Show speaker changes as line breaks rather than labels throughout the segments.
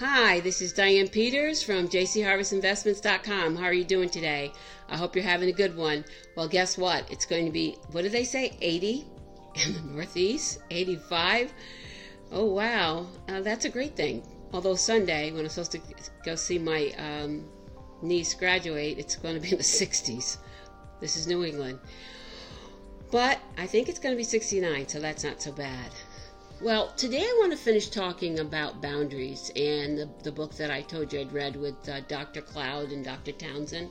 Hi, this is Diane Peters from jcharvestinvestments.com. How are you doing today? I hope you're having a good one. Well, guess what? It's going to be, what do they say, 80 in the Northeast? 85? Oh, wow. Uh, that's a great thing. Although Sunday, when I'm supposed to go see my um, niece graduate, it's going to be in the 60s. This is New England. But I think it's going to be 69, so that's not so bad. Well, today I want to finish talking about boundaries and the, the book that I told you I'd read with uh, Dr. Cloud and Dr. Townsend.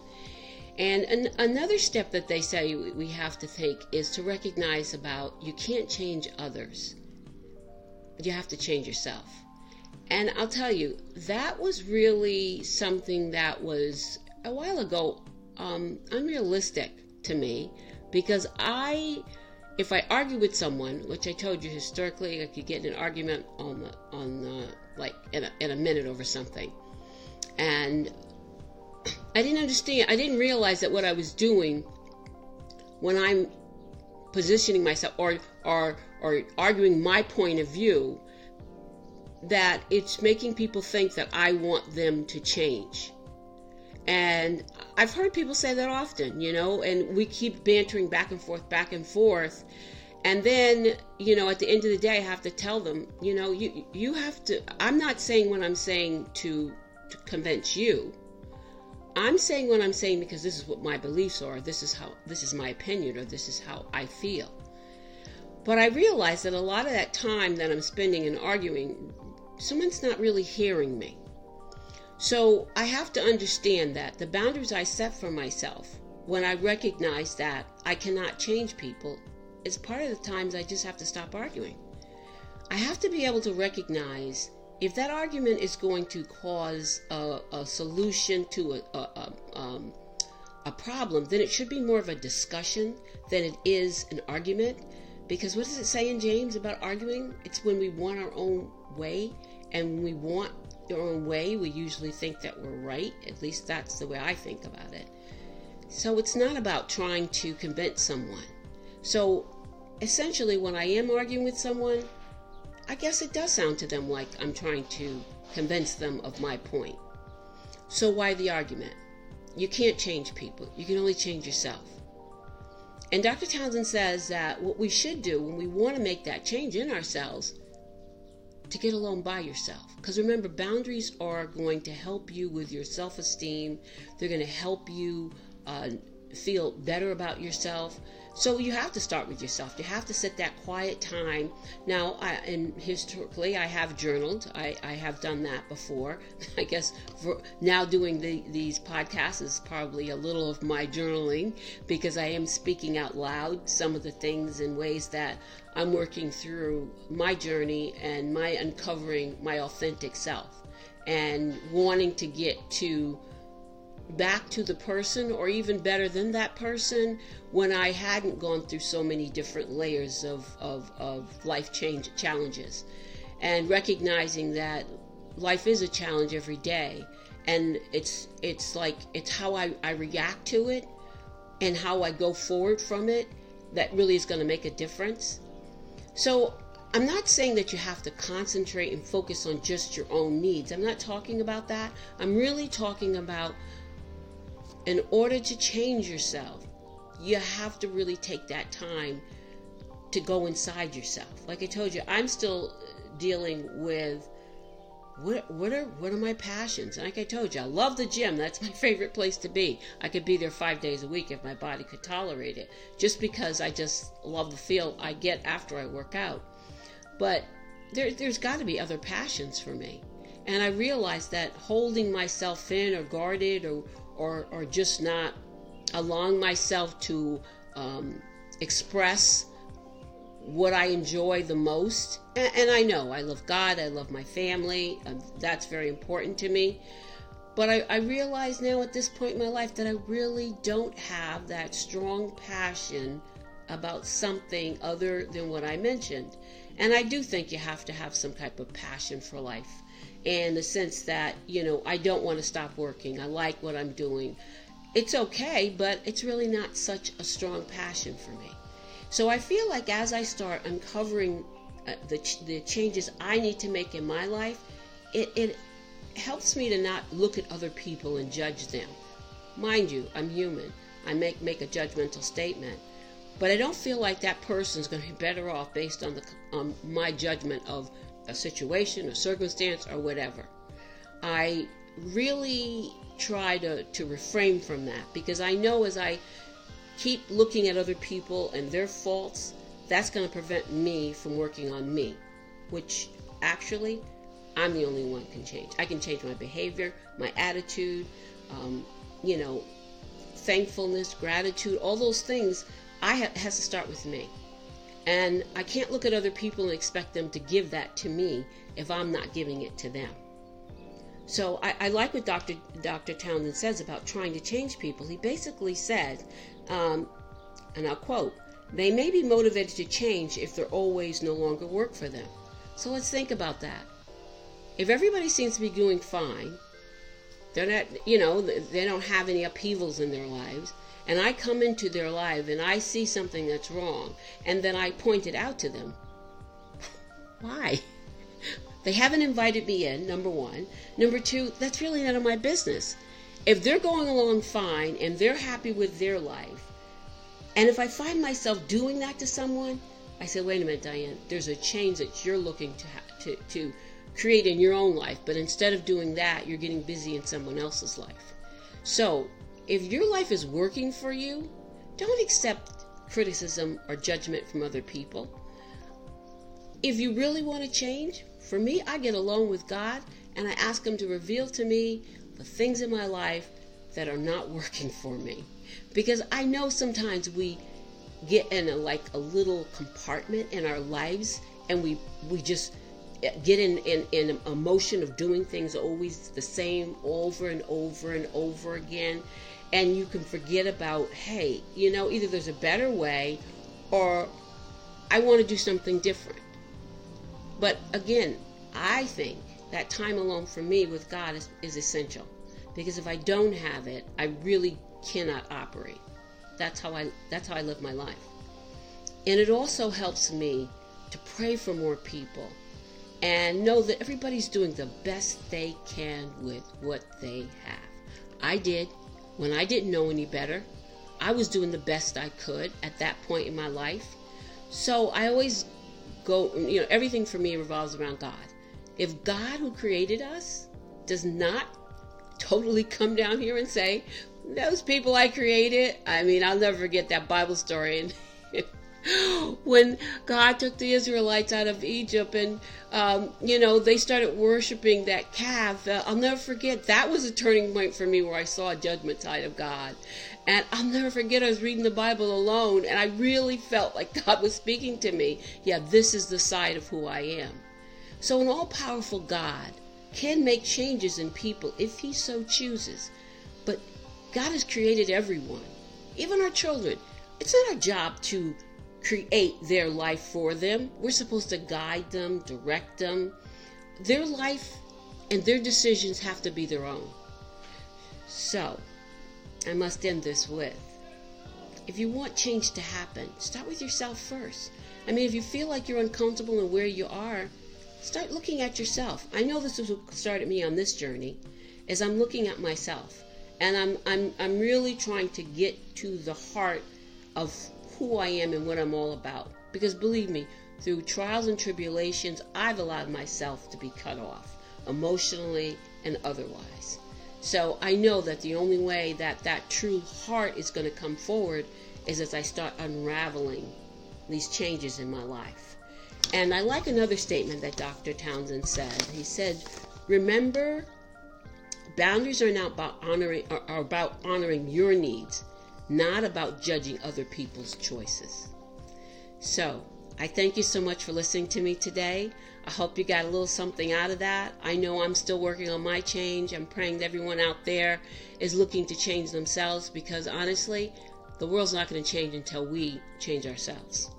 And an, another step that they say we have to take is to recognize about you can't change others. You have to change yourself. And I'll tell you, that was really something that was a while ago um, unrealistic to me because I if I argue with someone, which I told you historically, I could get in an argument on the on the like in a, in a minute over something, and I didn't understand. I didn't realize that what I was doing when I'm positioning myself or or or arguing my point of view, that it's making people think that I want them to change. And I've heard people say that often, you know, and we keep bantering back and forth, back and forth. And then, you know, at the end of the day, I have to tell them, you know, you you have to. I'm not saying what I'm saying to, to convince you. I'm saying what I'm saying because this is what my beliefs are. This is how this is my opinion, or this is how I feel. But I realize that a lot of that time that I'm spending in arguing, someone's not really hearing me. So I have to understand that the boundaries I set for myself when I recognize that I cannot change people is part of the times I just have to stop arguing. I have to be able to recognize if that argument is going to cause a, a solution to a, a, um, a problem, then it should be more of a discussion than it is an argument. Because what does it say in James about arguing? It's when we want our own way and we want our own way, we usually think that we're right. At least that's the way I think about it. So it's not about trying to convince someone. So essentially, when I am arguing with someone, I guess it does sound to them like I'm trying to convince them of my point. So why the argument? You can't change people, you can only change yourself. And Dr. Townsend says that what we should do when we want to make that change in ourselves to get alone by yourself. Because remember, boundaries are going to help you with your self esteem, they're going to help you uh, feel better about yourself. So you have to start with yourself. You have to set that quiet time. Now, I, and historically, I have journaled. I, I have done that before. I guess now doing the, these podcasts is probably a little of my journaling because I am speaking out loud some of the things in ways that I'm working through my journey and my uncovering my authentic self and wanting to get to back to the person or even better than that person when I hadn't gone through so many different layers of, of, of life change challenges and recognizing that life is a challenge every day and it's it's like it's how I, I react to it and how I go forward from it that really is going to make a difference. So I'm not saying that you have to concentrate and focus on just your own needs. I'm not talking about that. I'm really talking about in order to change yourself, you have to really take that time to go inside yourself. Like I told you, I'm still dealing with what what are what are my passions? And Like I told you, I love the gym. That's my favorite place to be. I could be there five days a week if my body could tolerate it. Just because I just love the feel I get after I work out. But there, there's got to be other passions for me. And I realized that holding myself in or guarded or or, or just not allowing myself to um, express what I enjoy the most. And, and, I know I love God, I love my family, and that's very important to me. But I, I realize now at this point in my life that I really don't have that strong passion about something other than what I mentioned. And I do think you have to have some type of passion for life in the sense that, you know, I don't want to stop working. I like what I'm doing. It's okay, but it's really not such a strong passion for me. So I feel like as I start uncovering uh, the, the changes I need to make in my life, it, it helps me to not look at other people and judge them. Mind you, I'm human. I make make a judgmental statement, but I don't feel like that person's going to be better off based on the on my judgment of a situation, a circumstance, or whatever. I really try to, to refrain from that because I know as I keep looking at other people and their faults, that's going to prevent me from working on me, which actually I'm the only one can change. I can change my behavior, my attitude, um, you know, thankfulness, gratitude, all those things. I ha- has to start with me, and I can't look at other people and expect them to give that to me if I'm not giving it to them. So I, I like what Dr. Dr. Townsend says about trying to change people. He basically said, um, and I'll quote, they may be motivated to change if they're always no longer work for them. So let's think about that. If everybody seems to be doing fine, they're not, you know, they don't have any upheavals in their lives, and I come into their life and I see something that's wrong, and then I point it out to them. Why? They haven't invited me in, number one. Number two, that's really none of my business. If they're going along fine and they're happy with their life, and if I find myself doing that to someone, I say, wait a minute, Diane, there's a change that you're looking to, ha- to, to create in your own life, but instead of doing that, you're getting busy in someone else's life. So, if your life is working for you, don't accept criticism or judgment from other people. If you really want to change, for me, I get alone with God and I ask Him to reveal to me the things in my life that are not working for me. Because I know sometimes we get in a like a little compartment in our lives and we we just get in, in, in a motion of doing things always the same over and over and over again and you can forget about hey you know either there's a better way or i want to do something different but again, I think that time alone for me with God is, is essential. Because if I don't have it, I really cannot operate. That's how I that's how I live my life. And it also helps me to pray for more people and know that everybody's doing the best they can with what they have. I did when I didn't know any better. I was doing the best I could at that point in my life. So I always go, you know, everything for me revolves around God. If God, who created us, does not totally come down here and say, those people I created, I mean, I'll never forget that Bible story. when God took the Israelites out of Egypt and, um, you know, they started worshiping that calf. Uh, I'll never forget. That was a turning point for me where I saw a judgment side of God. And I'll never forget, I was reading the Bible alone and I really felt like God was speaking to me. Yeah, this is the side of who I am. So, an all powerful God can make changes in people if He so chooses. But God has created everyone, even our children. It's not our job to create their life for them. We're supposed to guide them, direct them. Their life and their decisions have to be their own. So, I must end this with if you want change to happen, start with yourself first. I mean, if you feel like you're uncomfortable in where you are, start looking at yourself. I know this is what started me on this journey, is I'm looking at myself. And I'm, I'm, I'm really trying to get to the heart of who I am and what I'm all about. Because believe me, through trials and tribulations, I've allowed myself to be cut off, emotionally and otherwise. So I know that the only way that that true heart is going to come forward is as I start unraveling these changes in my life. And I like another statement that Dr. Townsend said. He said, "Remember, boundaries are not about honoring are about honoring your needs, not about judging other people's choices. So, I thank you so much for listening to me today. I hope you got a little something out of that. I know I'm still working on my change. I'm praying that everyone out there is looking to change themselves because honestly, the world's not going to change until we change ourselves.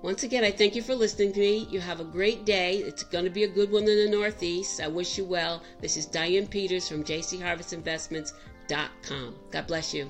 Once again, I thank you for listening to me. You have a great day. It's going to be a good one in the Northeast. I wish you well. This is Diane Peters from JCHarvestInvestments.com. God bless you.